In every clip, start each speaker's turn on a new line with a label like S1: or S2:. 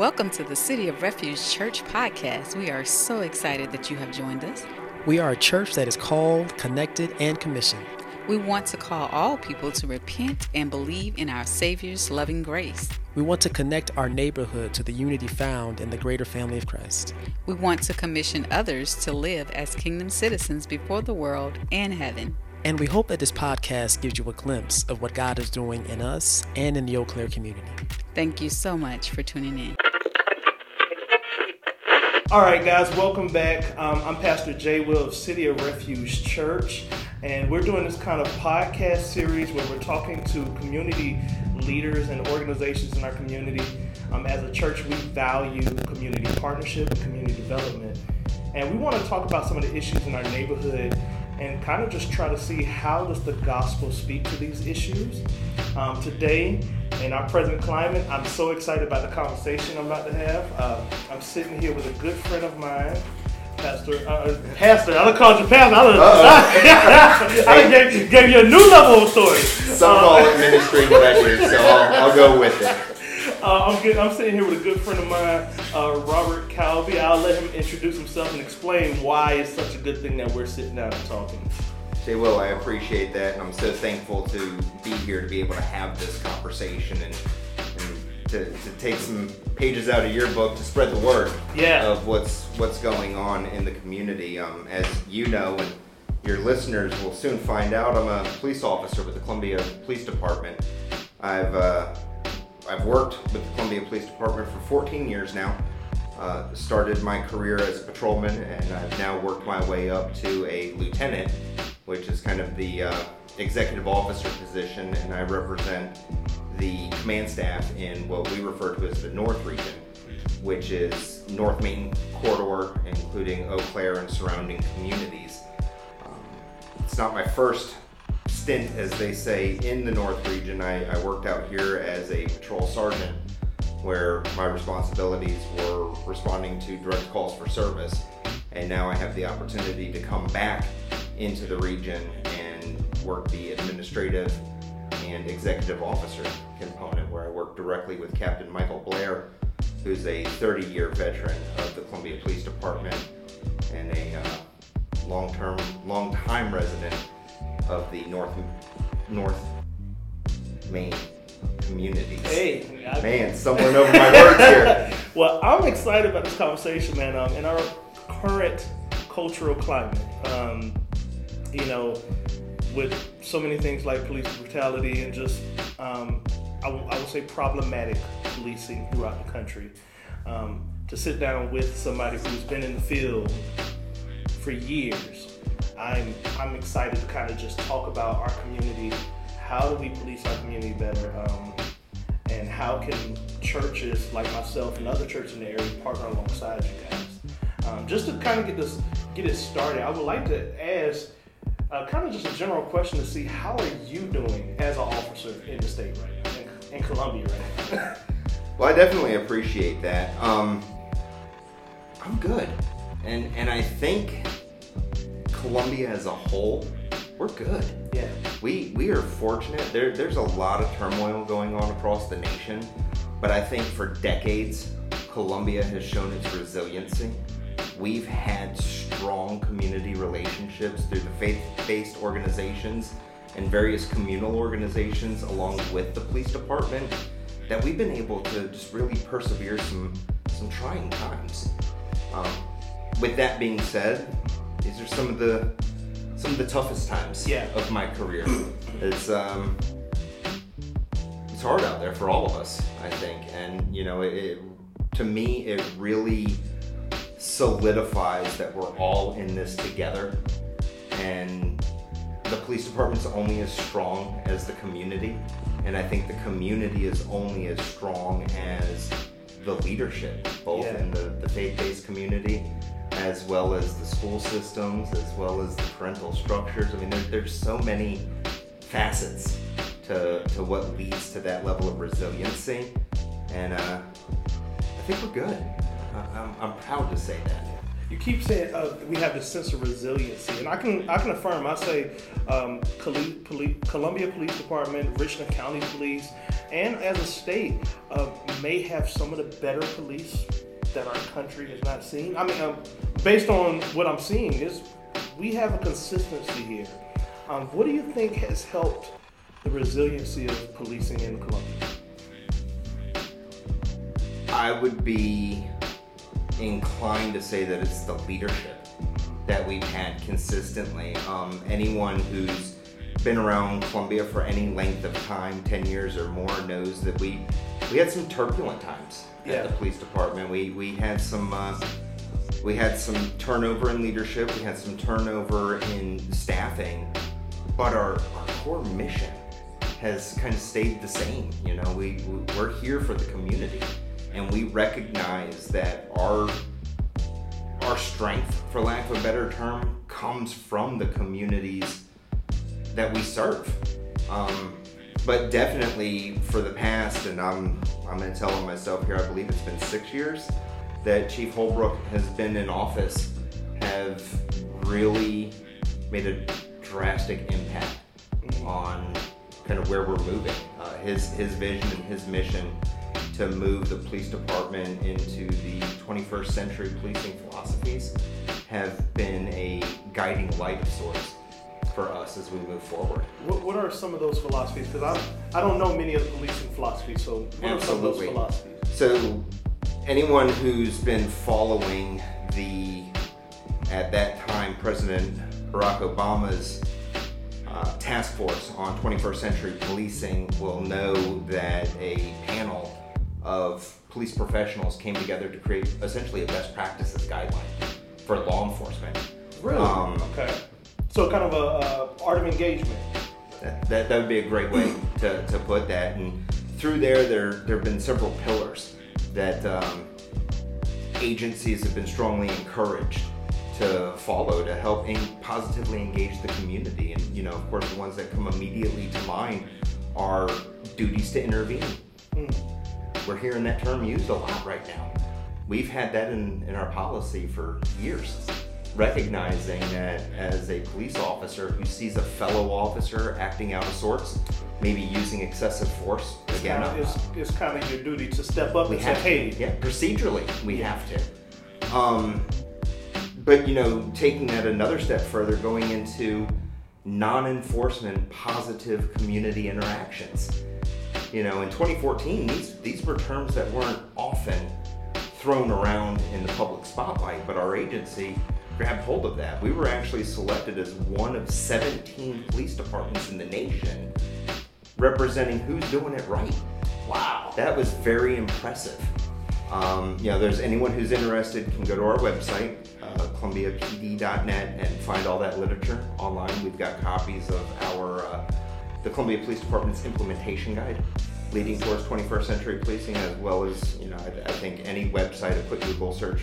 S1: Welcome to the City of Refuge Church podcast. We are so excited that you have joined us.
S2: We are a church that is called, connected, and commissioned.
S1: We want to call all people to repent and believe in our Savior's loving grace.
S2: We want to connect our neighborhood to the unity found in the greater family of Christ.
S1: We want to commission others to live as kingdom citizens before the world and heaven.
S2: And we hope that this podcast gives you a glimpse of what God is doing in us and in the Eau Claire community.
S1: Thank you so much for tuning in.
S3: All right, guys, welcome back. Um, I'm Pastor Jay Will of City of Refuge Church, and we're doing this kind of podcast series where we're talking to community leaders and organizations in our community. Um, as a church, we value community partnership and community development, and we want to talk about some of the issues in our neighborhood and kind of just try to see how does the gospel speak to these issues. Um, today, in our present climate, I'm so excited about the conversation I'm about to have. Uh, I'm sitting here with a good friend of mine, Pastor. Uh, pastor, I don't call you Pastor. I, I gave, gave, you a new level of authority.
S4: Some call it ministry director, so I'll, I'll, go with it.
S3: Uh, I'm, good, I'm sitting here with a good friend of mine, uh, Robert Calvi. I'll let him introduce himself and explain why it's such a good thing that we're sitting down and talking.
S4: Jay Will, I appreciate that, and I'm so thankful to be here to be able to have this conversation and, and to, to take some pages out of your book to spread the word
S3: yeah.
S4: of what's what's going on in the community. Um, as you know, and your listeners will soon find out, I'm a police officer with the Columbia Police Department. I've uh, I've worked with the Columbia Police Department for 14 years now. Uh, started my career as a patrolman, and I've now worked my way up to a lieutenant which is kind of the uh, executive officer position, and I represent the command staff in what we refer to as the North region, which is North Main corridor, including Eau Claire and surrounding communities. Um, it's not my first stint, as they say, in the North region. I, I worked out here as a patrol sergeant, where my responsibilities were responding to direct calls for service. And now I have the opportunity to come back into the region and work the administrative and executive officer component, where I work directly with Captain Michael Blair, who's a 30 year veteran of the Columbia Police Department and a uh, long term, long time resident of the North, North Main communities.
S3: Hey,
S4: I, man, stumbling over my words here.
S3: well, I'm excited about this conversation, man. Um, in our current cultural climate, um, you know, with so many things like police brutality and just, um, I, w- I would say, problematic policing throughout the country. Um, to sit down with somebody who's been in the field for years, I'm I'm excited to kind of just talk about our community. How do we police our community better? Um, and how can churches like myself and other churches in the area partner alongside you guys? Um, just to kind of get this get it started, I would like to ask uh, kind of just a general question to see how are you doing as an officer in the state right now, in, in Columbia right now?
S4: well, I definitely appreciate that. Um, I'm good, and and I think Columbia as a whole, we're good.
S3: Yeah.
S4: We we are fortunate. There there's a lot of turmoil going on across the nation, but I think for decades, Columbia has shown its resiliency we've had strong community relationships through the faith-based organizations and various communal organizations along with the police department that we've been able to just really persevere some some trying times. Um, with that being said, these are some of the some of the toughest times
S3: yeah.
S4: of my career. It's um, it's hard out there for all of us, I think, and you know, it, it to me it really solidifies that we're all in this together and the police department's only as strong as the community and i think the community is only as strong as the leadership both yeah. in the, the faith-based community as well as the school systems as well as the parental structures i mean there, there's so many facets to, to what leads to that level of resiliency and uh, i think we're good I'm, I'm proud to say that.
S3: you keep saying uh, we have this sense of resiliency, and I can I can affirm. I say um, Columbia Police Department, Richland County Police, and as a state, uh, may have some of the better police that our country has not seen. I mean, um, based on what I'm seeing, is we have a consistency here. Um, what do you think has helped the resiliency of policing in Columbia?
S4: I would be inclined to say that it's the leadership that we've had consistently. Um, anyone who's been around Columbia for any length of time, 10 years or more, knows that we we had some turbulent times
S3: Yeah.
S4: at the police department. We we had some uh, we had some turnover in leadership. We had some turnover in staffing, but our, our core mission has kind of stayed the same. You know, we we- we're here for the community, and we recognize that our our strength, for lack of a better term, comes from the communities that we serve. Um, but definitely for the past, and I'm I'm gonna tell on myself here. I believe it's been six years that Chief Holbrook has been in office, have really made a drastic impact on kind of where we're moving. Uh, his his vision and his mission to move the police department into the 21st century policing philosophies have been a guiding light of sorts for us as we move forward.
S3: What, what are some of those philosophies? Because I I don't know many of the policing philosophies. So what are some of those philosophies?
S4: So, anyone who's been following the, at that time, President Barack Obama's uh, task force on 21st century policing will know that a panel of police professionals came together to create essentially a best practices guideline for law enforcement.
S3: Really?
S4: Um,
S3: okay. So kind of a, art of engagement.
S4: That, that, that would be a great way to, to put that. And through there, there there have been several pillars that um, agencies have been strongly encouraged to follow to help positively engage the community. And you know, of course, the ones that come immediately to mind are duties to intervene. We're hearing that term used a lot right now. We've had that in, in our policy for years, recognizing that as a police officer who sees a fellow officer acting out of sorts, maybe using excessive force, again, uh,
S3: it's, it's kind of your duty to step up
S4: we
S3: and say,
S4: have
S3: hey.
S4: Yeah, procedurally, we have to. Um, but you know, taking that another step further, going into non-enforcement positive community interactions. You know, in 2014, these these were terms that weren't often thrown around in the public spotlight, but our agency grabbed hold of that. We were actually selected as one of 17 police departments in the nation representing who's doing it right. Wow. That was very impressive. Um, you know, there's anyone who's interested can go to our website, uh, columbiapd.net, and find all that literature online. We've got copies of our uh, the Columbia Police Department's implementation guide leading towards 21st century policing, as well as you know, I, I think any website, a quick Google search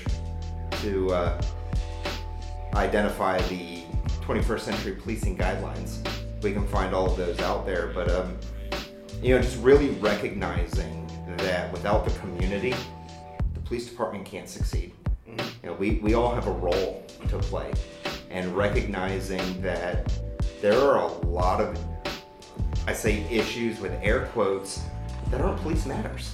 S4: to uh, identify the 21st century policing guidelines. We can find all of those out there, but um, you know, just really recognizing that without the community, the police department can't succeed. You know, we, we all have a role to play, and recognizing that there are a lot of, I say, issues with air quotes that aren't police matters.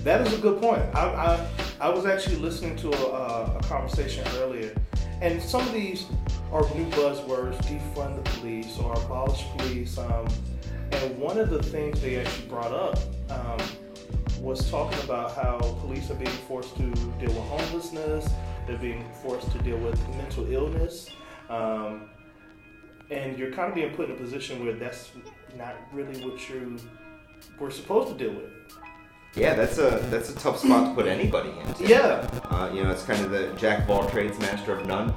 S3: That is a good point. I, I, I was actually listening to a, a conversation earlier, and some of these are new buzzwords: defund the police or abolish police. Um, and one of the things they actually brought up um, was talking about how police are being forced to deal with homelessness, they're being forced to deal with mental illness, um, and you're kind of being put in a position where that's not really what you were supposed to deal with.
S4: Yeah, that's a that's a tough spot to put anybody into.
S3: Yeah.
S4: Uh, you know, it's kind of the jack of all trades, master of none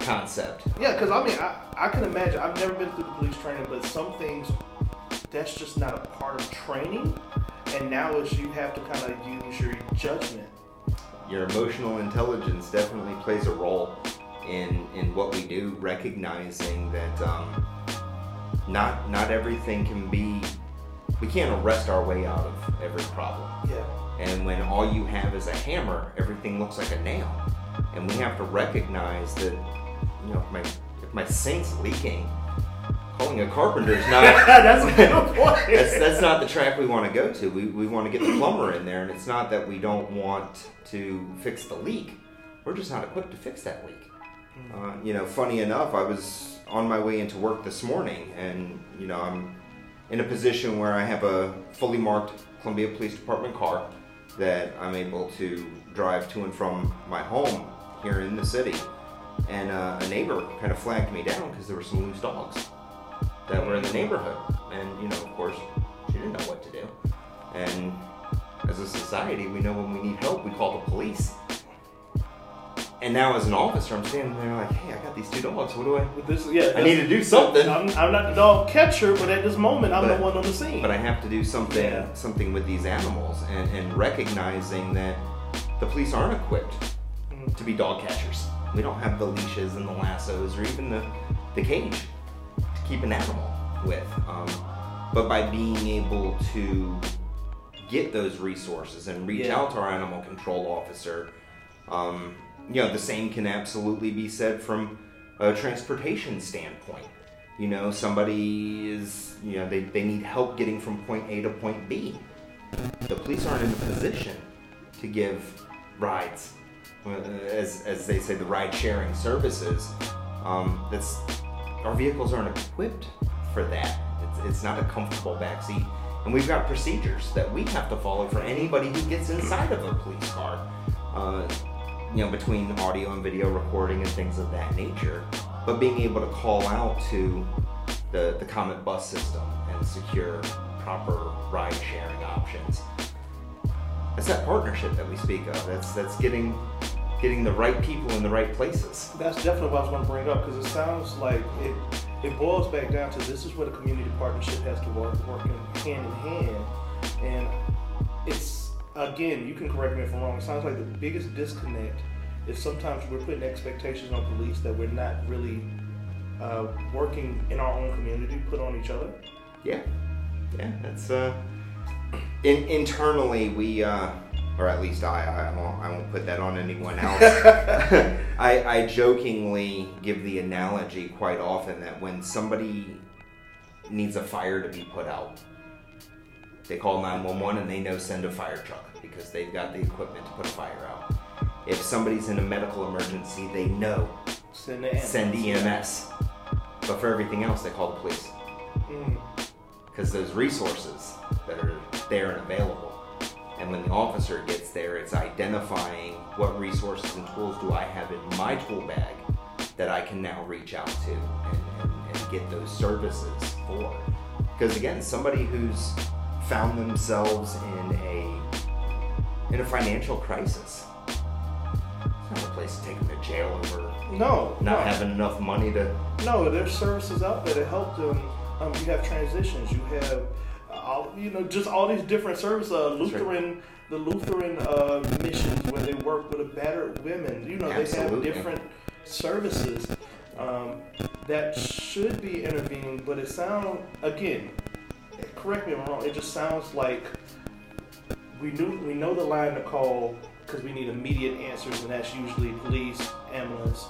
S4: concept.
S3: Yeah, because I mean, I, I can imagine. I've never been through the police training, but some things that's just not a part of training. And now it's you have to kind of use your judgment.
S4: Your emotional intelligence definitely plays a role in in what we do, recognizing that um, not not everything can be. We can't arrest our way out of every problem.
S3: Yeah.
S4: And when all you have is a hammer, everything looks like a nail. and we have to recognize that you know if my if my sink's leaking, calling a carpenter is not
S3: That's
S4: that's that's not the track we want to go to. We we want to get the plumber in there, and it's not that we don't want to fix the leak. We're just not equipped to fix that leak. Uh, you know, funny enough, I was on my way into work this morning, and you know, I'm in a position where I have a fully marked Columbia Police Department car that I'm able to drive to and from my home here in the city. And uh, a neighbor kind of flagged me down because there were some loose dogs that were in the neighborhood. And, you know, of course, she didn't know what to do. And as a society, we know when we need help, we call the police. And now, as an officer, I'm standing there like, hey, I got these two dogs. What do I?
S3: With this, yeah,
S4: I need to do something.
S3: I'm, I'm not the dog catcher, but at this moment, I'm
S4: But-
S3: the one on the scene.
S4: But I have to do something
S3: Yeah.
S4: something with these animals and, and recognizing that the police aren't equipped
S3: Mhm.
S4: to be dog catchers. We don't have the leashes and the lassos or even the, the cage to keep an animal with. Um, but by being able to get those resources and reach
S3: Yeah.
S4: out to our animal control officer, um, you know, the same can absolutely be said from a transportation standpoint. You know, somebody is, you know, they, they need help getting from point A to point B. The police aren't in a position to give rides, uh, as, as they say, the ride sharing services. Um, that's our vehicles aren't equipped for that. It's, it's not a comfortable backseat, and we've got procedures that we have to follow for anybody who gets inside of a police car. Uh, you know, between audio and video recording and things of that nature, but being able to call out to the, the Comet bus system and secure proper ride sharing options. It's that partnership that we speak of. That's that's getting getting the right people in the right places.
S3: That's definitely what I was going to bring up because it sounds like it it boils back down to this is where the community partnership has to work working hand in hand, and it's again you can correct me if I'm wrong. It sounds like the biggest disconnect is sometimes we're putting expectations on police that we're not really uh, working in our own community, put on each other.
S4: Yeah, yeah. That's uh, in, internally we, uh, or at least I, I won't, I won't put that on anyone else. I, I jokingly give the analogy quite often that when somebody needs a fire to be put out, they call 911 and they know send a fire truck because they've got the equipment to put a fire out. If somebody's in a medical emergency, they know
S3: Send the
S4: send. EMS. But for everything else, they call the police
S3: Mm.
S4: because those resources that are there and available. And when the officer gets there, it's identifying what resources and tools do I have in my tool bag that I can now reach out to and, and, and get those services for. Because again, somebody who's found themselves in a in a financial crisis, it's not a place to take them to jail over
S3: No,
S4: not
S3: no.
S4: having enough money to
S3: No, there's services out there to help them. Um, you have transitions. You have, all, you know, just all these different services. Uh,
S4: right.
S3: Lutheran, the Lutheran uh, missions where they work with battered women. You know, they have different services um, that should be intervening. But it sounds again, correct me if I'm wrong. It just sounds like we knew we know the line to call because we need immediate answers, and that's usually police, ambulance,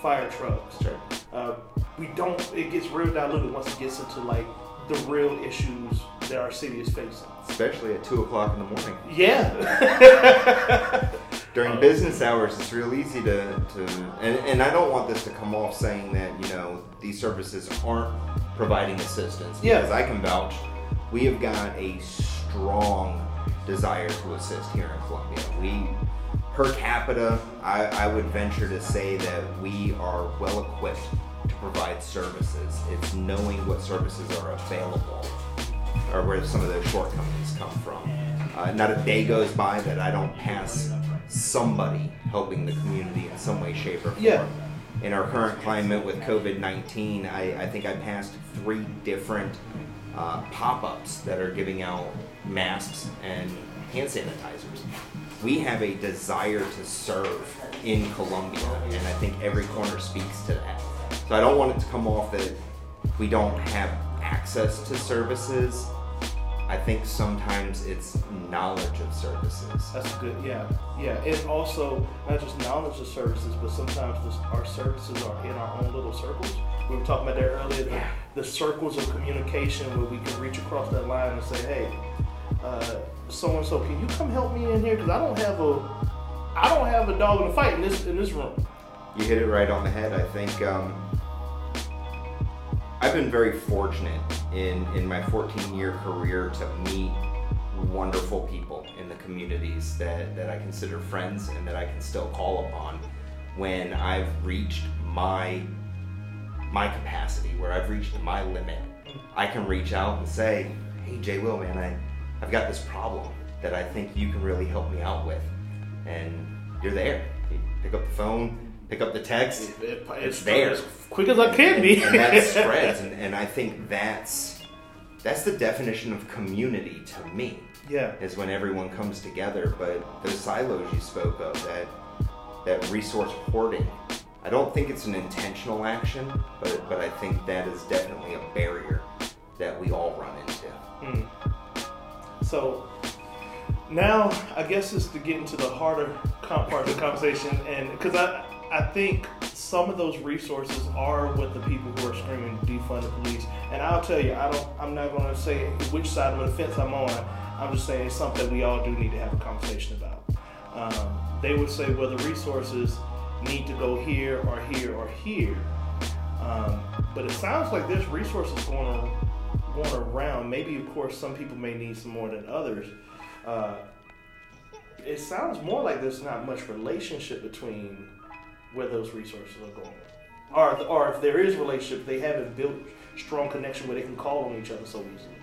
S3: fire trucks.
S4: Sure.
S3: Uh, we don't. It gets real diluted once it gets into like the real issues that our city is facing.
S4: especially at two o'clock in the morning.
S3: Yeah.
S4: During business hours, it's real easy to, to and, and I don't want this to come off saying that, you know, these services aren't providing assistance.
S3: Yeah.
S4: Because I can vouch, we have got a strong desire to assist here in Columbia. We, per capita, I, I would venture to say that we are well equipped to provide services. It's knowing what services are available or where some of those shortcomings come from. Uh, not a day goes by that I don't pass somebody helping the community in some way, shape, or form.
S3: Yeah.
S4: In our current climate with COVID 19, I, I think I passed three different uh, pop ups that are giving out masks and hand sanitizers. We have a desire to serve in Columbia, and I think every corner speaks to that. So I don't want it to come off that we don't have access to services. I think sometimes it's knowledge of services.
S3: That's good. Yeah, yeah. And also not just knowledge of services, but sometimes our services are in our own little circles. We were talking about that earlier. The, the circles of communication where we can reach across that line and say, "Hey, uh, so and so, can you come help me in here? Because I don't have a, I don't have a dog in the fight in this in this room."
S4: You hit it right on the head. I think um, I've been very fortunate in in my 14 year career to meet wonderful people in the communities that, that I consider friends and that I can still call upon when I've reached my my capacity, where I've reached my limit. I can reach out and say, "Hey, Jay Will, man, I I've got this problem that I think you can really help me out with," and you're there. You pick up the phone, pick up the text.
S3: It- it-
S4: it's there.
S3: as quick as I can be.
S4: and that spreads and, and i think that's that's the definition of community to me
S3: yeah.
S4: is when everyone comes together but those silos you spoke of that that resource hoarding i don't think it's an intentional action but but i think that is definitely a barrier that we all run into
S3: Hmm. So now I guess it's to get into the harder part of the conversation, and because I I think some of those resources are what the people who are screaming defund the police. And I'll tell you, I don't. I'm not going to say which side of the fence I'm on. I'm just saying it's something we all do need to have a conversation about. Um, they would say, well, the resources need to go here or here or here. Um, but it sounds like there's resources going on, going around. Maybe, of course, some people may need some more than others. Uh, it sounds more like there's not much relationship between where those resources are going, or or if there is relationship, they haven't built strong connection where they can call on each other so easily.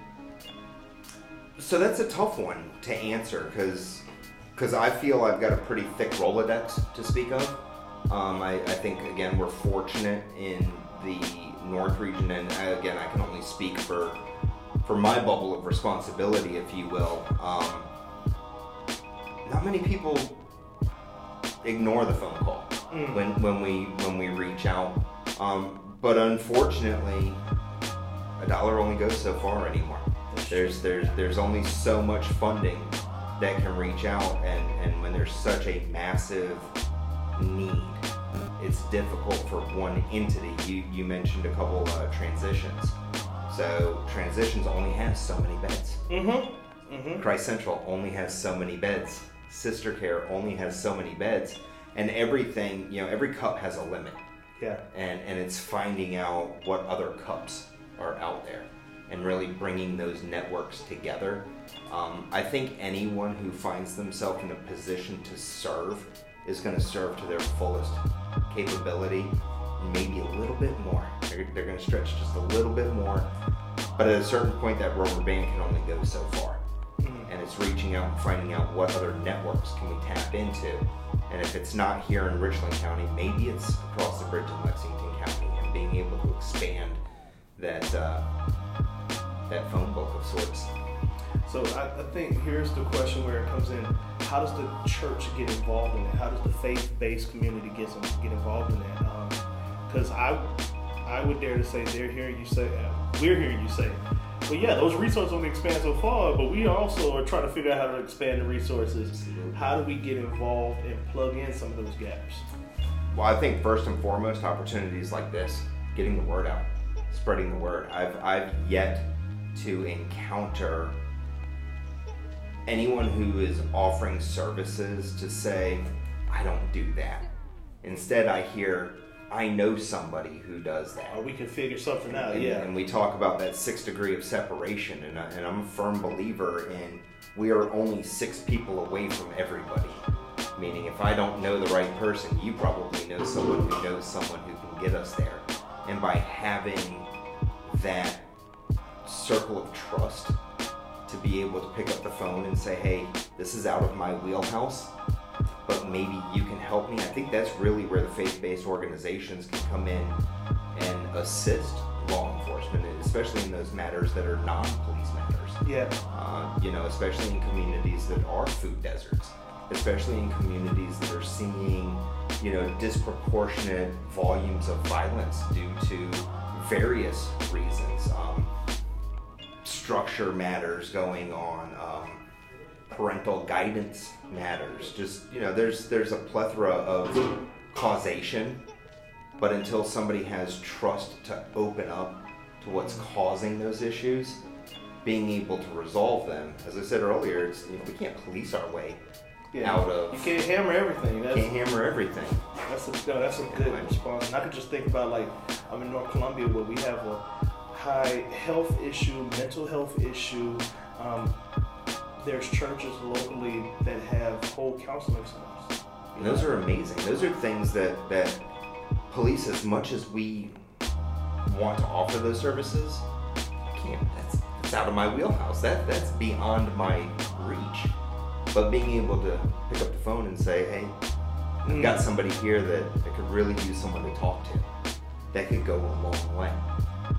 S4: So that's a tough one to answer because I feel I've got a pretty thick Rolodex to speak of. Um, I, I think again we're fortunate in the North region, and again I can only speak for for my bubble of responsibility, if you will. Um, not many people ignore the phone call
S3: Mm.
S4: when when we when we reach out. Um, but unfortunately, a dollar only goes so far anymore. There's there's there's only so much funding that can reach out, and and when there's such a massive need, it's difficult for one entity. You you mentioned a couple uh, transitions, so transitions only has so many beds.
S3: Mm-hmm. Mm-hmm.
S4: Christ Central only has so many beds. Sistercare only has so many beds, and everything you know, every cup has a limit
S3: Yeah.
S4: and and it's finding out what other cups are out there and really bringing those networks together um, i think anyone who finds themselves in a position to serve is going to serve to their fullest capability maybe a little bit more they're, they're going to stretch just a little bit more but at a certain point that rubber band can only go so far and it's reaching out and finding out what other networks can we tap into. And if it's not here in Richland County, maybe it's across the bridge in Lexington County, and being able to expand that uh, that phone book of sorts.
S3: So I, I think here's the question where it comes in: How does the church get involved in it? How does the faith-based community get get involved in that? Um, because I I would dare to say they're hearing you say we're hearing you say, well, yeah, those resources only expand so far, but we also are trying to figure out how to expand the resources. How do we get involved and plug in some of those gaps?
S4: Well, I think first and foremost, opportunities like this, getting the word out, spreading the word. I've I've yet to encounter anyone who is offering services to say, I don't do that. Instead, I hear, I know somebody who does that.
S3: Or we can figure something out.
S4: And,
S3: yeah.
S4: and we talk about that six degree of separation, and, I, and I'm a firm believer in we are only six people away from everybody. Meaning, if I don't know the right person, you probably know someone who knows someone who can get us there. And by having that circle of trust to be able to pick up the phone and say, hey, this is out of my wheelhouse, but maybe you can help me. I think that's really where the faith based organizations can come in and assist law enforcement, especially in those matters that are non police matters.
S3: yeah.
S4: Uh, you know, especially in communities that are food deserts, especially in communities that are seeing, you know, disproportionate volumes of violence due to various reasons. Um, structure matters going on. Um, parental guidance matters. Just you know, there's there's a plethora of causation, but until somebody has trust to open up to what's causing those issues, being able to resolve them, as I said earlier, it's you know, we can't police our way
S3: Yeah.
S4: out of.
S3: You can't hammer everything. That's
S4: can't hammer everything.
S3: That's a no, that's a good response. And I could just think about like I'm in North Columbia where we have a high health issue, mental health issue. Um, there's churches locally that have whole counseling centers.
S4: And those are amazing. Those are things that that police, as much as we want to offer those services, I can't. That's that's out of my wheelhouse. That that's beyond my reach. But being able to pick up the phone and say, "Hey, I've got somebody here that, that could really use someone to talk to," that could go a long way,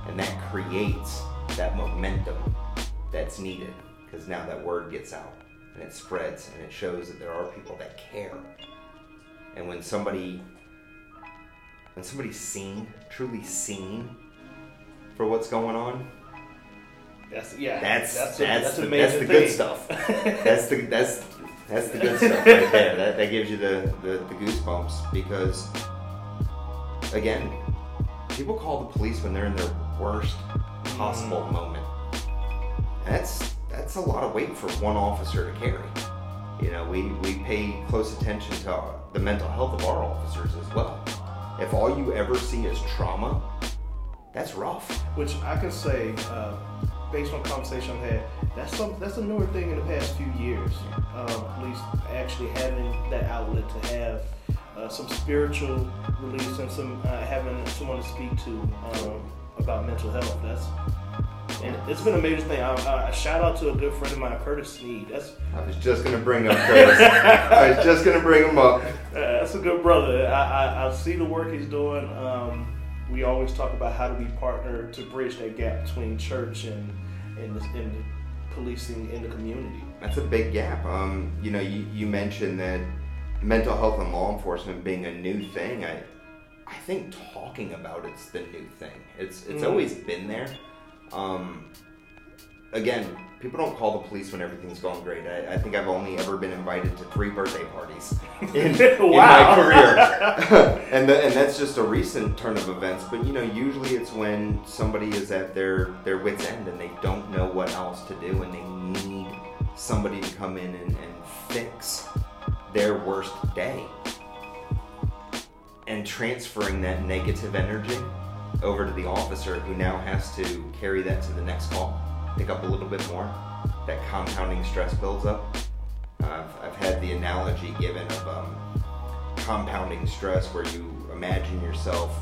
S4: and that creates that momentum that's needed because now that word gets out and it spreads and it shows that there are people that care. And when somebody when somebody's seen, truly seen for what's going on,
S3: That's yeah.
S4: that's
S3: that's
S4: that's
S3: a,
S4: that's, the, that's the good stuff. that's the that's that's the good stuff right there. That, that gives you the, the, the goosebumps because again, people call the police when they're in their worst possible
S3: Mm.
S4: moment. That's that's a lot of weight for one officer to carry. You know, we, we pay close attention to our, the mental health of our officers as well. If all you ever see is trauma, that's rough.
S3: Which I can say, uh, based on conversation I've had, that's some that's a newer thing in the past few years. Um, police actually having that outlet to have uh, some spiritual release and some uh, having someone to speak to um, about mental health. That's and it's been a major thing. I, I, shout out to a good friend of mine, Curtis Sneed. That's
S4: I was just gonna bring up Curtis. I was just gonna bring him up.
S3: Uh, that's a good brother. I, I, I see the work he's doing. Um, we always talk about how do we partner to bridge that gap between church and and, the, and policing in the community.
S4: That's a big gap. Um, you know, you, you mentioned that mental health and law enforcement being a new thing. I I think talking about it's the new thing. It's it's
S3: Mm.
S4: always been there. Um, again, people don't call the police when everything's going great. I, I think I've only ever been invited to three birthday parties in, in my career, and the, and that's just a recent turn of events. But you know, usually it's when somebody is at their their wits end and they don't know what else to do, and they need somebody to come in and, and fix their worst day and transferring that negative energy over to the officer who now has to carry that to the next call, pick up a little bit more. That compounding stress builds up. I've, I've had the analogy given of um, compounding stress where you imagine yourself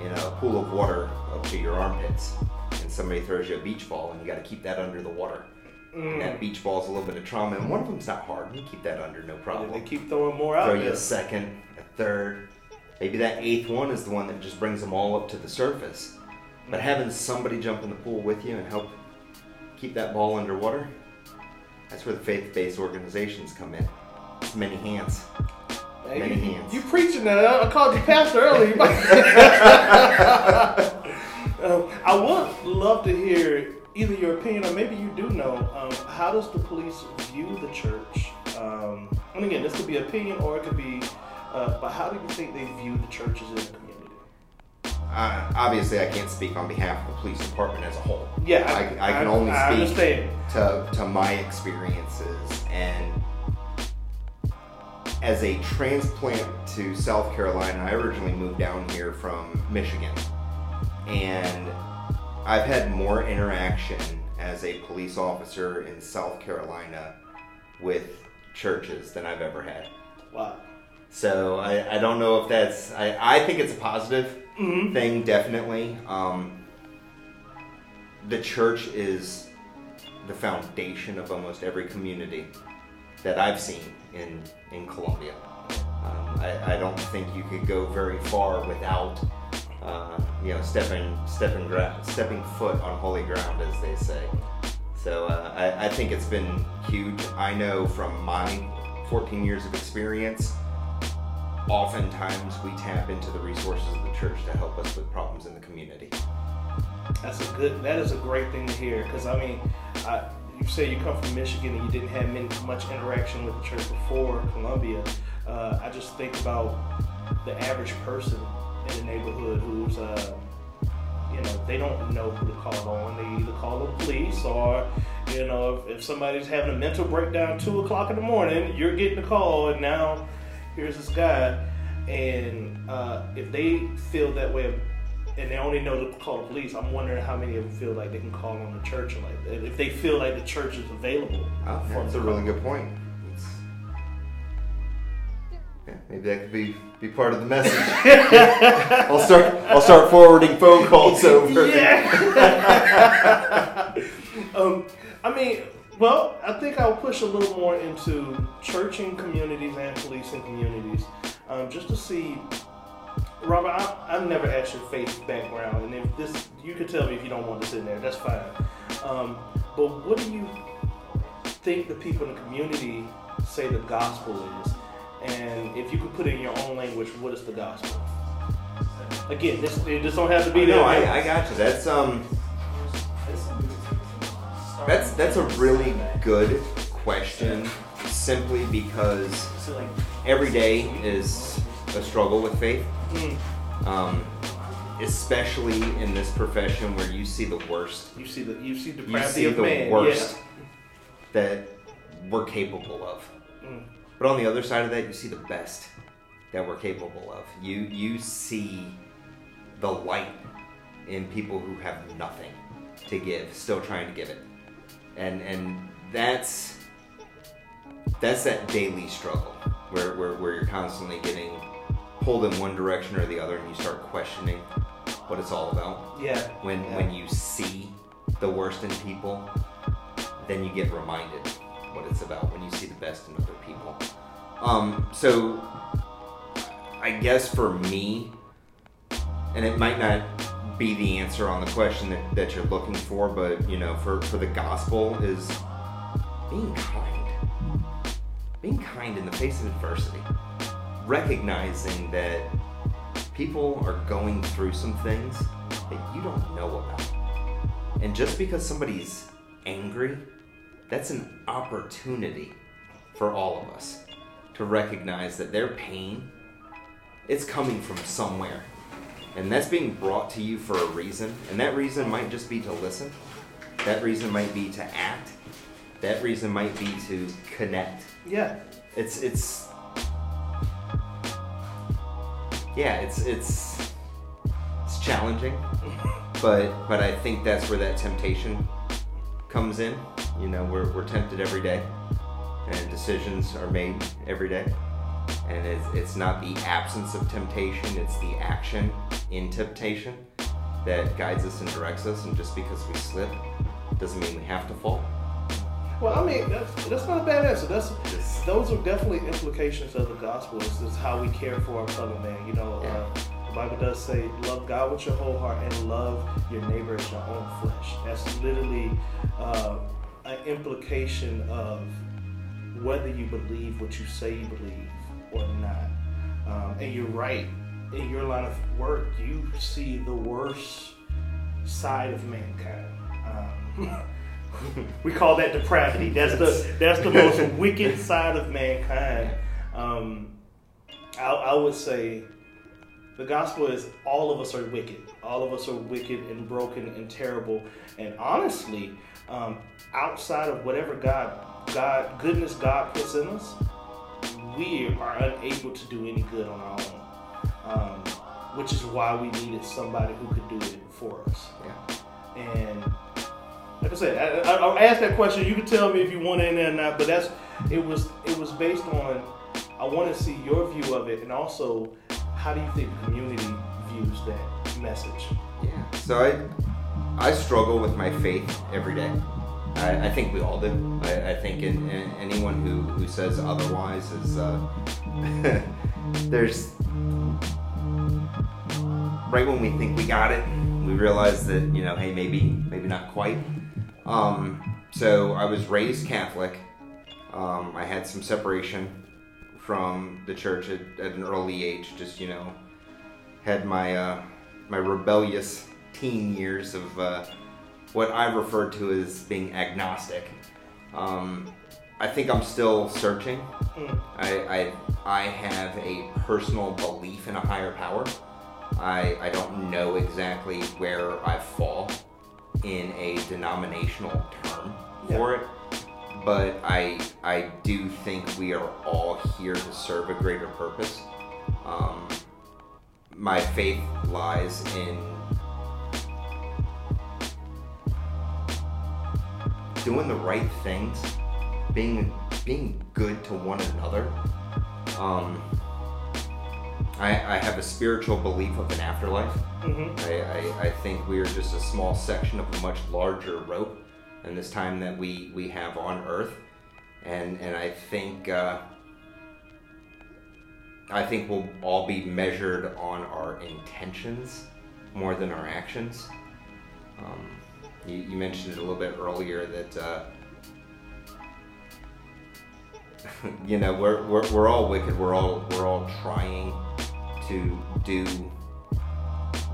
S4: in a pool of water up to your armpits and somebody throws you a beach ball and you got to keep that under the water. And that beach ball's a little bit of trauma and one of them's not hard. You keep that under, no problem
S3: They keep throwing more out
S4: throw you a second, a third. Maybe that eighth one is the one that just brings them all up to the surface. But having somebody jump in the pool with you and help keep that ball underwater, that's where the faith-based organizations come in. It's many hands.
S3: Hey,
S4: many
S3: you,
S4: hands.
S3: you preaching now? I called you pastor earlier. Um, I would love to hear either your opinion or maybe you do know. Um, how does the police view the church? Um, and again, this could be opinion or it could be. Uh, but how do you think they view the churches in the community?
S4: Uh, obviously, I can't speak on behalf of the police department as a whole.
S3: Yeah,
S4: I, I can only
S3: I
S4: speak
S3: understand.
S4: to, to my experiences and as a transplant to South Carolina, I originally moved down here from Michigan. And I've had more interaction as a police officer in South Carolina with churches than I've ever had.
S3: Wow.
S4: So I, I don't know if that's I, I think it's a positive thing definitely. Um, the church is the foundation of almost every community that I've seen in in Columbia. Um, I, I don't think you could go very far without uh, you know stepping stepping gra- stepping foot on holy ground, as they say. So uh, I, I think it's been huge. I know from my 14 years of experience, oftentimes we tap into the resources of the church to help us with problems in the community.
S3: That's a good. That is a great thing to hear. Because I mean, I, you say you come from Michigan and you didn't have many, much interaction with the church before Columbia. Uh, I just think about the average person in the neighborhood who's, uh, you know, they don't know who to call on. They either call the police or, you know, if, if somebody's having a mental breakdown two o'clock in the morning, you're getting a call, and now here's this guy, and uh, if they feel that way and they only know to call the police. I'm wondering how many of them feel like they can call on the church, or like if they feel like the church is available.
S4: Oh, that's a really good point. Yeah, maybe that could be be part of the message. I'll start I'll start forwarding phone calls over.
S3: Yeah. um, I mean, well, I think I'll push a little more into churching communities and policing communities, um, just to see. Robert, I, I've never asked your faith background, and if this, you could tell me if you don't want this in there. That's fine. Um, but what do you think the people in the community say the gospel is? And if you could put it in your own language, what is the gospel? Again, this it just don't have to be
S4: no. I, I got you. That's um that's that's a really good question simply because every day is a struggle with faith.
S3: Mm.
S4: Um, especially in this profession where you see the worst
S3: You see the you see
S4: you see
S3: of
S4: the
S3: man.
S4: worst that we're capable of. But on the other side of that, you see the best that we're capable of. You you see the light in people who have nothing to give, still trying to give it. And and that's that's that daily struggle where, where, where you're constantly getting pulled in one direction or the other and you start questioning what it's all about
S3: Yeah.
S4: when
S3: Yeah.
S4: when you see the worst in people, then you get reminded what it's about when you see the best in other. Um, so I guess for me, and it might not be the answer on the question that, that you're looking for, but you know, for, for the gospel is being kind. Being kind in the face of adversity. Recognizing that people are going through some things that you don't know about. And just because somebody's angry, that's an opportunity for all of us to recognize that their pain it's coming from somewhere. And that's being brought to you for a reason. And that reason might just be to listen. That reason might be to act. That reason might be to connect.
S3: Yeah.
S4: It's it's yeah, it's it's it's challenging, but but I think that's where that temptation comes in. You know, we're we're tempted every day, and decisions are made every day, and it's it's not the absence of temptation; it's the action in temptation that guides us and directs us. And just because we slip doesn't mean we have to fall.
S3: Well, I mean, that's, that's not a bad answer. That's
S4: Just-
S3: those are definitely implications of the gospel. Is, is how we care for our fellow man. You know,
S4: Yeah.
S3: uh, the Bible does say, "Love God with your whole heart and love your neighbor as your own flesh." That's literally uh, an implication of whether you believe what you say you believe or not. Um, and you're right. In your line of work, you see the worst side of mankind. Um, we call that depravity. That's the that's the most wicked side of mankind. Um, I, I would say the gospel is all of us are wicked. All of us are wicked and broken and terrible. And honestly, um, outside of whatever God God goodness God puts in us, we are unable to do any good on our own. Um, which is why we needed somebody who could do it for us.
S4: Yeah.
S3: And like I said, I, I, I'll ask that question. You can tell me if you want in there or not. But that's it was it was based on. I want to see your view of it, and also how do you think the community views that message?
S4: Yeah. So I I struggle with my faith every day. I, I think we all do. I, I think in, in anyone who, who says otherwise is uh, there's right when we think we got it, we realize that you know, hey, maybe maybe not quite. Um, so I was raised Catholic. Um, I had some separation from the church at, at an early age. Just you know, had my uh, my rebellious teen years of uh, what I refer to as being agnostic. Um, I think I'm still searching.
S3: Mm.
S4: I, I, I have a personal belief in a higher power. I, I don't know exactly where I fall in a denominational term for it, but I, I do think we are all here to serve a greater purpose. Um, my faith lies in doing the right things, being being good to one another. Um, I, I have a spiritual belief of an afterlife.
S3: hmm
S4: I, I, I think we are just a small section of a much larger rope in this time that we, we have on Earth, and and I think uh, I think we'll all be measured on our intentions more than our actions. Um, you, you mentioned it a little bit earlier that. Uh, you know we're, we're, we're all wicked we're all we're all trying to do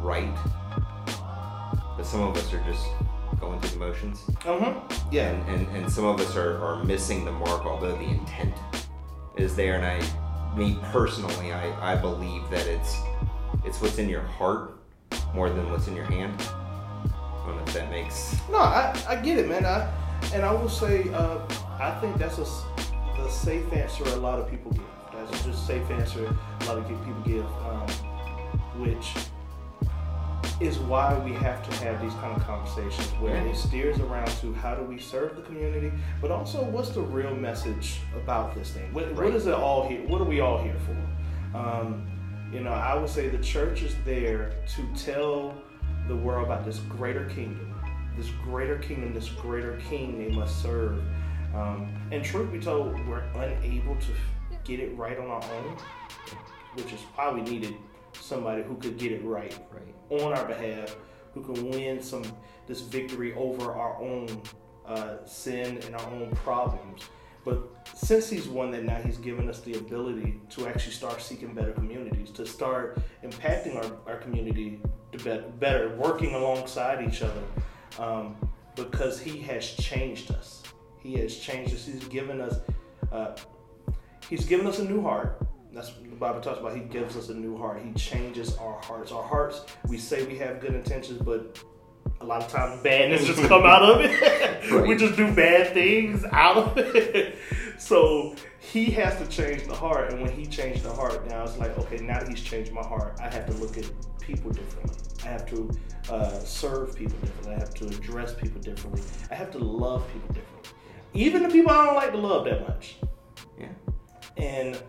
S4: right but some of us are just going through the motions
S3: Uh-huh. Yeah.
S4: and, and, and some of us are, are missing the mark although the intent is there and i me personally i, I believe that it's it's what's in your heart more than what's in your hand i don't know if that makes
S3: No, I, I get it, man. I, and I will say, uh, I think that's a, the safe answer a lot of people give. That's just a safe answer a lot of people give, um, which is why we have to have these kind of conversations where
S4: Yeah.
S3: it steers around to how do we serve the community, but also what's the real message about this thing? What, what
S4: Right.
S3: is it all here? What are we all here for? Um, you know, I would say the church is there to tell the world about this greater kingdom, this greater kingdom, this greater king they must serve. Um, and truth be told, we're unable to get it right on our own, which is why we needed somebody who could get it right
S4: right
S3: on our behalf, who can win some this victory over our own uh, sin and our own problems. But since he's won that, now he's given us the ability to actually start seeking better communities, to start impacting our, our community better, working alongside each other, um, because he has changed us. He has changed us. He's given us. Uh, he's given us a new heart. That's what the Bible talks about. He gives us a new heart. He changes our hearts. Our hearts, we say we have good intentions, but a lot of times badness just come out of it. we just do bad things out of it. So he has to change the heart, and when he changed the heart, now it's like, okay, now that he's changed my heart, I have to look at people differently. I have to uh, serve people differently. I have to address people differently. I have to love people differently. Even the people I don't like to love that much.
S4: yeah
S3: And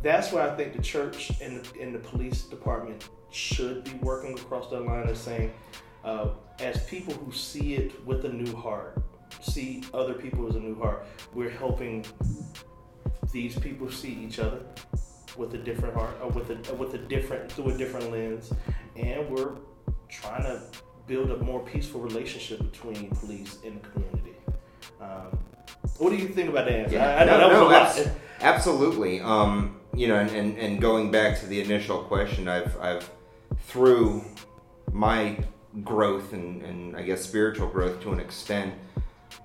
S3: that's why I think the church and the, and the police department should be working across that line of saying, uh, as people who see it with a new heart, see other people as a new heart, we're helping these people see each other with a different heart, or with a with a different through a different lens, and we're trying to build a more peaceful relationship between police and the community. Um, what do you think about that?
S4: Yeah,
S3: I, I know
S4: no,
S3: that was
S4: no,
S3: a lot.
S4: abs- absolutely. Um, you know, and, and, and going back to the initial question, I've I've through my growth and, and I guess spiritual growth to an extent,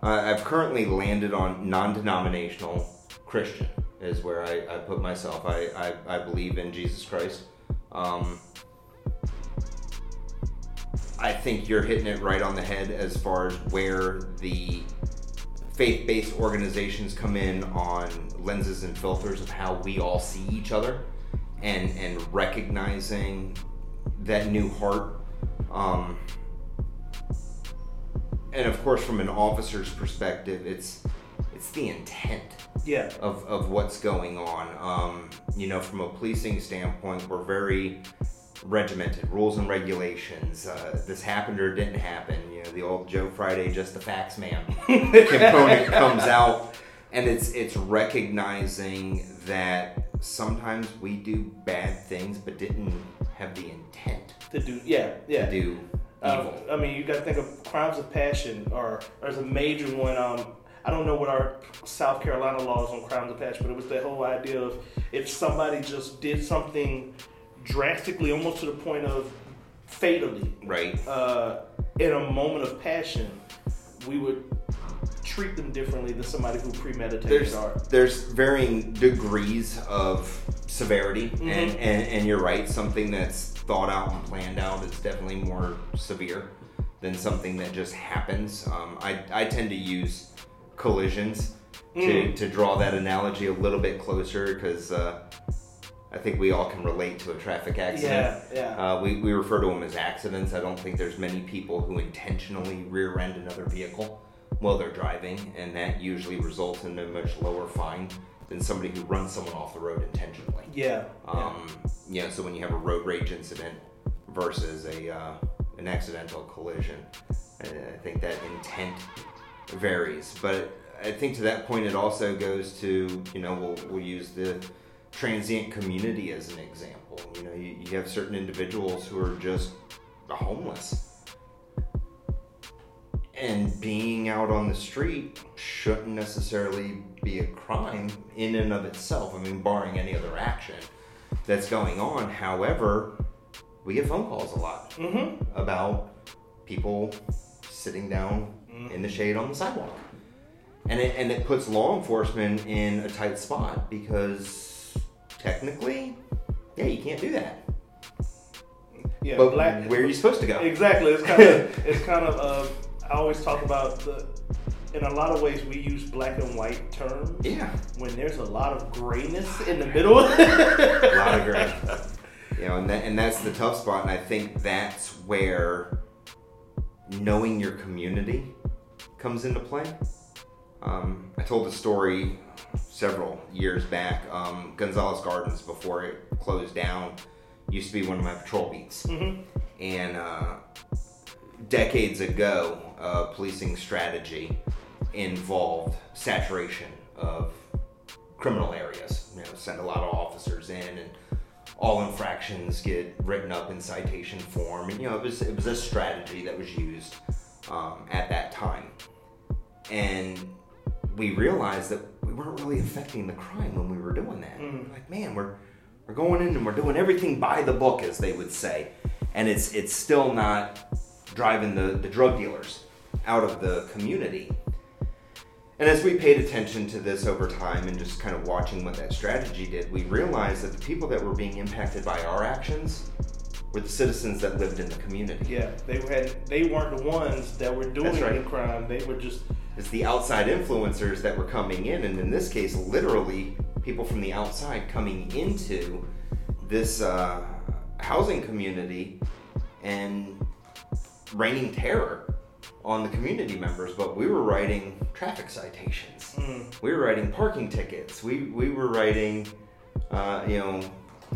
S4: uh, I've currently landed on non-denominational Christian is where I, I put myself. I, I, I believe in Jesus Christ. Um, I think you're hitting it right on the head as far as where the faith-based organizations come in on lenses and filters of how we all see each other and and recognizing that new heart um, and of course from an officer's perspective it's it's the intent
S3: Yeah.
S4: of, of what's going on. Um, you know, from a policing standpoint, we're very regimented, rules and regulations. Uh, this happened or didn't happen. You know, the old Joe Friday, just the facts man component comes out, and it's it's recognizing that sometimes we do bad things, but didn't have the intent
S3: To do, yeah, yeah.
S4: to do
S3: Um. I mean, you got to think of crimes of passion, or there's a major one. Um, I don't know what our South Carolina laws on crimes of passion, but it was that whole idea of if somebody just did something drastically, almost to the point of fatally.
S4: Right.
S3: Uh, in a moment of passion, we would treat them differently than somebody who premeditated
S4: There's there's varying degrees of severity,
S3: Mm-hmm.
S4: and, and and you're right. Something that's thought out and planned out It's definitely more severe than something that just happens. Um, I I tend to use collisions to,
S3: Mm.
S4: to draw that analogy a little bit closer because uh, I think we all can relate to a traffic accident.
S3: Yeah, yeah.
S4: Uh, we, we refer to them as accidents. I don't think there's many people who intentionally rear end another vehicle while they're driving, and that usually results in a much lower fine than somebody who runs someone off the road intentionally.
S3: Yeah.
S4: Um, you know, so when you have a road rage incident versus a uh, an accidental collision, I, I think that intent varies. But I think to that point, it also goes to you know we'll we'll use the transient community as an example. You know, you, you have certain individuals who are just homeless. And being out on the street shouldn't necessarily be a crime in and of itself. I mean, barring any other action that's going on. However, we get phone calls a lot
S3: Mm-hmm.
S4: about people sitting down in the shade on the sidewalk. And it, and it puts law enforcement in a tight spot because technically, yeah, you can't do that.
S3: Yeah.
S4: But
S3: black.
S4: where are you supposed to go?
S3: Exactly. It's kind of. it's kind of. Uh, I always talk about the. In a lot of ways, we use black and white terms
S4: Yeah,
S3: when there's a lot of grayness in the middle.
S4: a lot of gray. You know, and that, and that's the tough spot. And I think that's where knowing your community comes into play. Um, I told the story several years back. Um, Gonzales Gardens, before it closed down, used to be one of my patrol beats. And uh, decades ago, uh, policing strategy involved saturation of criminal areas. You know, send a lot of officers in, and all infractions get written up in citation form. And you know, it was it was a strategy that was used um, at that time, and we realized that we weren't really affecting the crime when we were doing that. Like, man, we're we're going in and we're doing everything by the book, as they would say, and it's it's still not driving the, the drug dealers out of the community. And as we paid attention to this over time and just kind of watching what that strategy did, we realized that the people that were being impacted by our actions were the citizens that lived in the community.
S3: yeah, they had. They weren't the ones that were doing
S4: right.
S3: the crime. They were just.
S4: It's the outside influencers that were coming in, and in this case, literally people from the outside coming into this uh, housing community and raining terror on the community members. But we were writing traffic citations, we were writing parking tickets, we we were writing, uh, you know,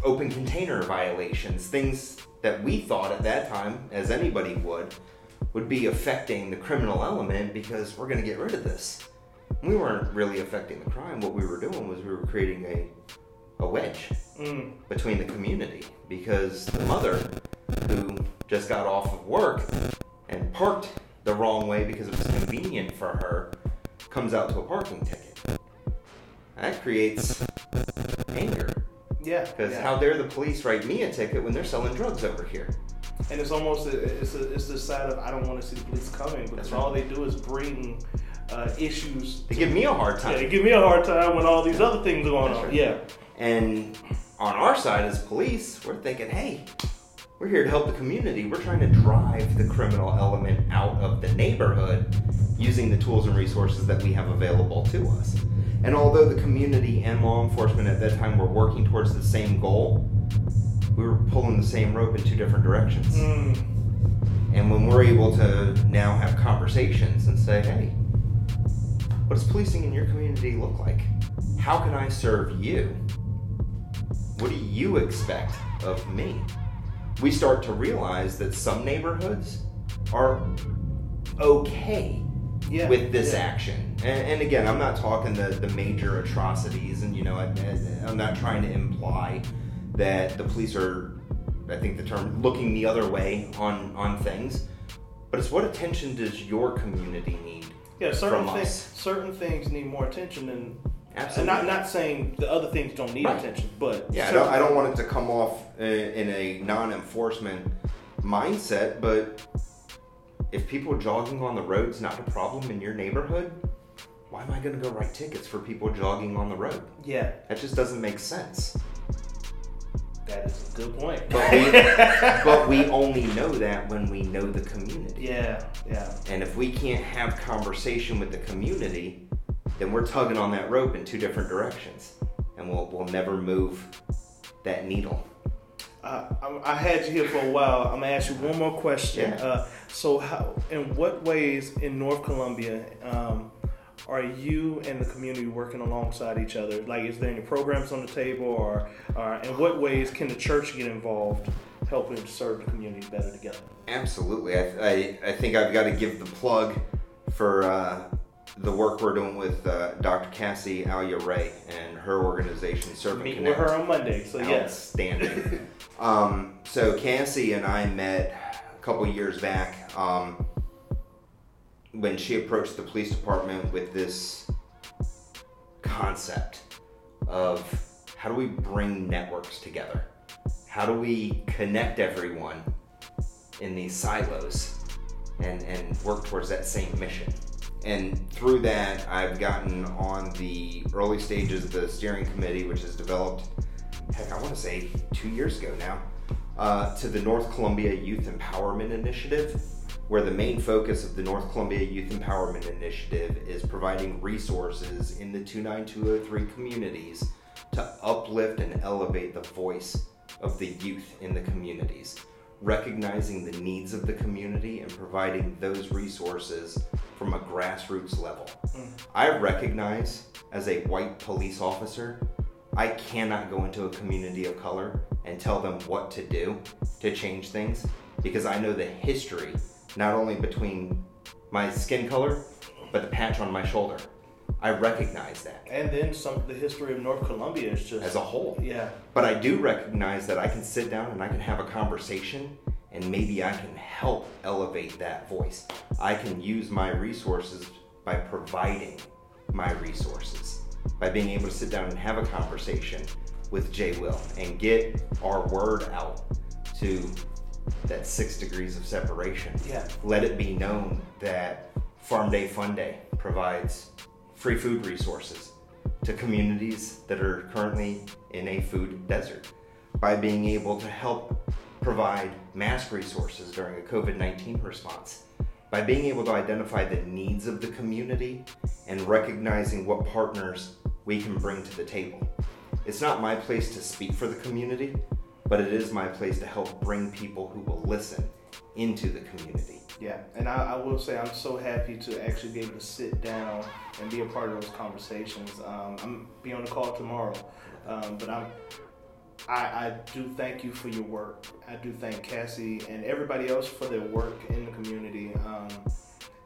S4: open container violations, things that we thought at that time, as anybody would, would be affecting the criminal element because we're going to get rid of this. We weren't really affecting the crime. What we were doing was we were creating a, a wedge
S3: Mm,
S4: between the community because the mother who just got off of work and parked the wrong way because it was convenient for her comes out to a parking ticket. That creates anger
S3: yeah.
S4: because
S3: yeah.
S4: how dare the police write me a ticket when they're selling drugs over here?
S3: And it's almost a, it's a, it's this side of I don't want to see the police coming because
S4: right.
S3: all they do is bring uh, issues.
S4: They give me a hard time.
S3: Yeah, they give me a hard time when all these other things are going
S4: That's
S3: on.
S4: right.
S3: Yeah.
S4: And on our side as police, we're thinking, hey, we're here to help the community. We're trying to drive the criminal element out of the neighborhood using the tools and resources that we have available to us. And although the community and law enforcement at that time were working towards the same goal, we were pulling the same rope in two different directions.
S3: Mm,
S4: And when we're able to now have conversations and say, hey, what does policing in your community look like? How can I serve you? What do you expect of me? We start to realize that some neighborhoods are okay
S3: yeah.
S4: with this
S3: yeah.
S4: action. And, and again, I'm not talking the, the major atrocities, and you know, I, I'm not trying to imply that the police are, I think the term, looking the other way on on things. But it's what attention does your community need?
S3: Yeah, certain
S4: from
S3: things certain things need more attention than.
S4: Absolutely.
S3: And not not saying the other things don't need
S4: Right.
S3: attention, but
S4: Yeah, I don't, I don't want it to come off in, in a non-enforcement mindset, but if people jogging on the road's not a problem in your neighborhood, why am I going to go write tickets for people jogging on the road?
S3: Yeah,
S4: That just doesn't make sense.
S3: that is a good point.
S4: But we, but we only know that when we know the community.
S3: yeah, yeah,
S4: And if we can't have conversation with the community, then we're tugging on that rope in two different directions, and we'll we'll never move that needle.
S3: I, I- I had you here for a while. I'm gonna ask you one more question.
S4: Yeah.
S3: Uh, so, how, in what ways in North Columbia um, are you and the community working alongside each other? Like, is there any programs on the table, or, or in what ways can the church get involved, helping to serve the community better together?
S4: Absolutely, I I, I think I've got to give the plug for uh, the work we're doing with uh, Dr. Kassy Alia Ray and her organization, Servant
S3: Meeting with
S4: Connect.
S3: her on Monday. So yes,
S4: Outstanding. um, so Kassy and I met a couple years back um, when she approached the police department with this concept of how do we bring networks together? How do we connect everyone in these silos and, and work towards that same mission? And through that, I've gotten on the early stages of the steering committee, which has developed, heck, I want to say two years ago now, uh, to the North Columbia Youth Empowerment Initiative, where the main focus of the North Columbia Youth Empowerment Initiative is providing resources in the 29203 communities to uplift and elevate the voice of the youth in the communities, recognizing the needs of the community and providing those resources from a grassroots level. Mm. I recognize as a white police officer, I cannot go into a community of color and tell them what to do to change things because I know the history, not only between my skin color, but the patch on my shoulder. I recognize that
S3: and then some. The history of North Columbia is just
S4: as a whole.
S3: yeah,
S4: But I do recognize that I can sit down and I can have a conversation and maybe I can help elevate that voice. I can use my resources by providing my resources, by being able to sit down and have a conversation with Jay Will and get our word out to that six degrees of separation.
S3: Yeah.
S4: Let it be known that Farm Day Fun Day provides free food resources to communities that are currently in a food desert by being able to help provide mask resources during a COVID 19 response, by being able to identify the needs of the community and recognizing what partners we can bring to the table. It's not my place to speak for the community, but it is my place to help bring people who will listen into the community.
S3: Yeah, and I, I will say I'm so happy to actually be able to sit down and be a part of those conversations. Um, I'm be on the call tomorrow, um, but I'm I, I do thank you for your work. I do thank Kassy and everybody else for their work in the community. Um,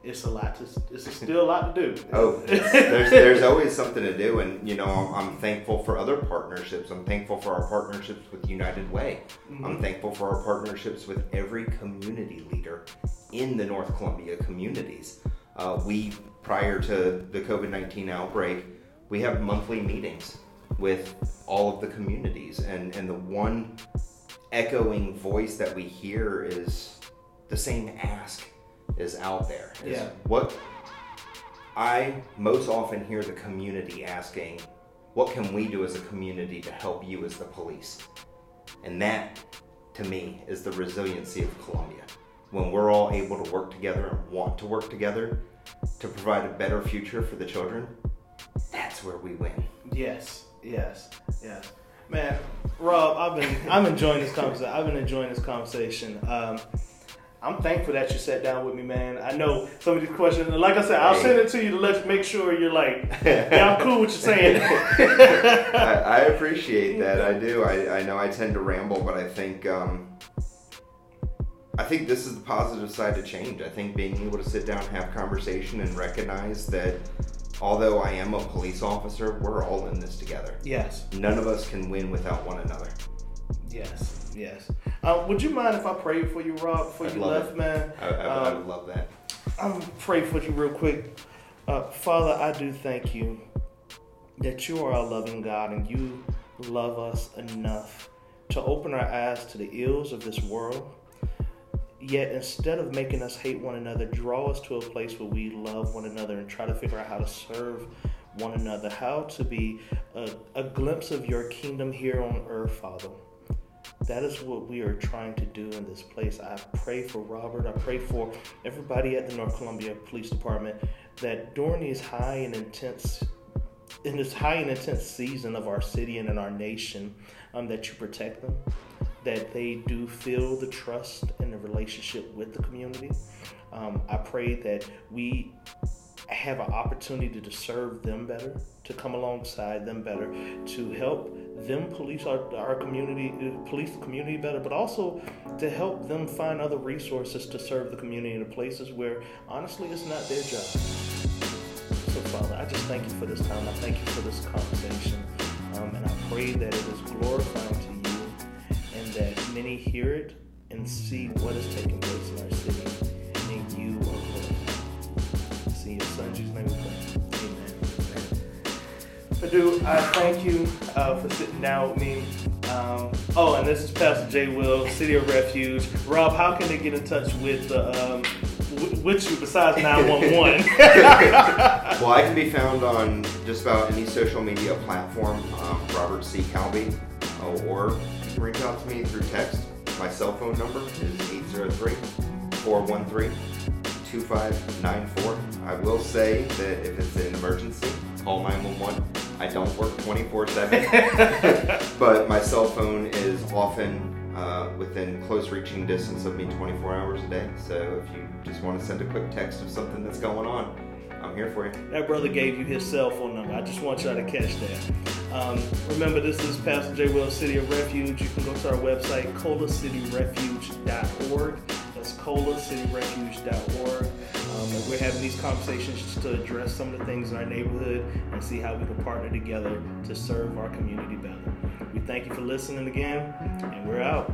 S3: it's a lot to it's still a lot to do.
S4: Oh, there's there's always something to do, and you know I'm, I'm thankful for other partnerships. I'm thankful for our partnerships with United Way. I'm thankful for our partnerships with every community leader in the North Columbia communities. Uh, we prior to the COVID nineteen outbreak, we have monthly meetings with all of the communities, and and the one echoing voice that we hear is the same ask is out there. Is
S3: Yeah.
S4: What I most often hear the community asking, what can we do as a community to help you as the police? And that, to me, is the resiliency of Columbia. When we're all able to work together and want to work together to provide a better future for the children, that's where we win.
S3: Yes, yes, yes. Man, Rob, I've been I'm enjoying this conversation. I've been enjoying this conversation. Um, I'm thankful that you sat down with me, man. I know some of these questions, like I said, I'll send it to you to let make sure you're like, yeah, I'm cool with what you're saying.
S4: I, I appreciate that. I do. I, I know I tend to ramble, but I think um, I think this is the positive side to change. I think being able to sit down, have conversation, and recognize that although I am a police officer, we're all in this together.
S3: yes,
S4: None of us can win without one another.
S3: yes, yes. Uh, would you mind if I prayed for you, Rob, before
S4: I'd
S3: you left,
S4: it.
S3: man?
S4: I, I, I would love that.
S3: I'm pray for you real quick. Uh, Father, I do thank you that you are a loving God and you love us enough to open our eyes to the ills of this world, Yet instead of making us hate one another, draw us to a place where we love one another and try to figure out how to serve one another, how to be a, a glimpse of your kingdom here on earth, Father. That is what we are trying to do in this place. I pray for Robert. I pray for everybody at the North Columbia Police Department that during these high and intense in this high and intense season of our city and in our nation, um, that you protect them, that they do feel the trust and the relationship with the community. Um, I pray that we have an opportunity to serve them better, to come alongside them better, to help them police our, our community, police the community better, but also to help them find other resources to serve the community in places where honestly it's not their job. So, Father, I just thank you for this time. I thank you for this conversation. Um, and I pray that it is glorifying to you many hear it and see what is taking place in our city and you are. See your son, Jesus' name we pray. Amen. I do. I thank you uh, for sitting down with me. Um, oh, and this is Pastor Jay Will, City of Refuge. Rob, how can they get in touch with uh, um, with you besides 911?
S4: well, I can be found on just about any social media platform, um, Robert C. Calby, or reach out to me through text. My cell phone number is 803 413 2594. I will say that if it's an emergency, call 911. I don't work 24 7, but my cell phone is often uh, within close reaching distance of me 24 hours a day. So if you just want to send a quick text of something that's going on, I'm here for you.
S3: That brother gave you his cell phone number. I just want y'all to catch that. Um, remember, this is Pastor J. Will, City of Refuge. You can go to our website, colacityrefuge.org. That's colacityrefuge.org. Um, we're having these conversations just to address some of the things in our neighborhood and see how we can partner together to serve our community better. We thank you for listening again, and we're out.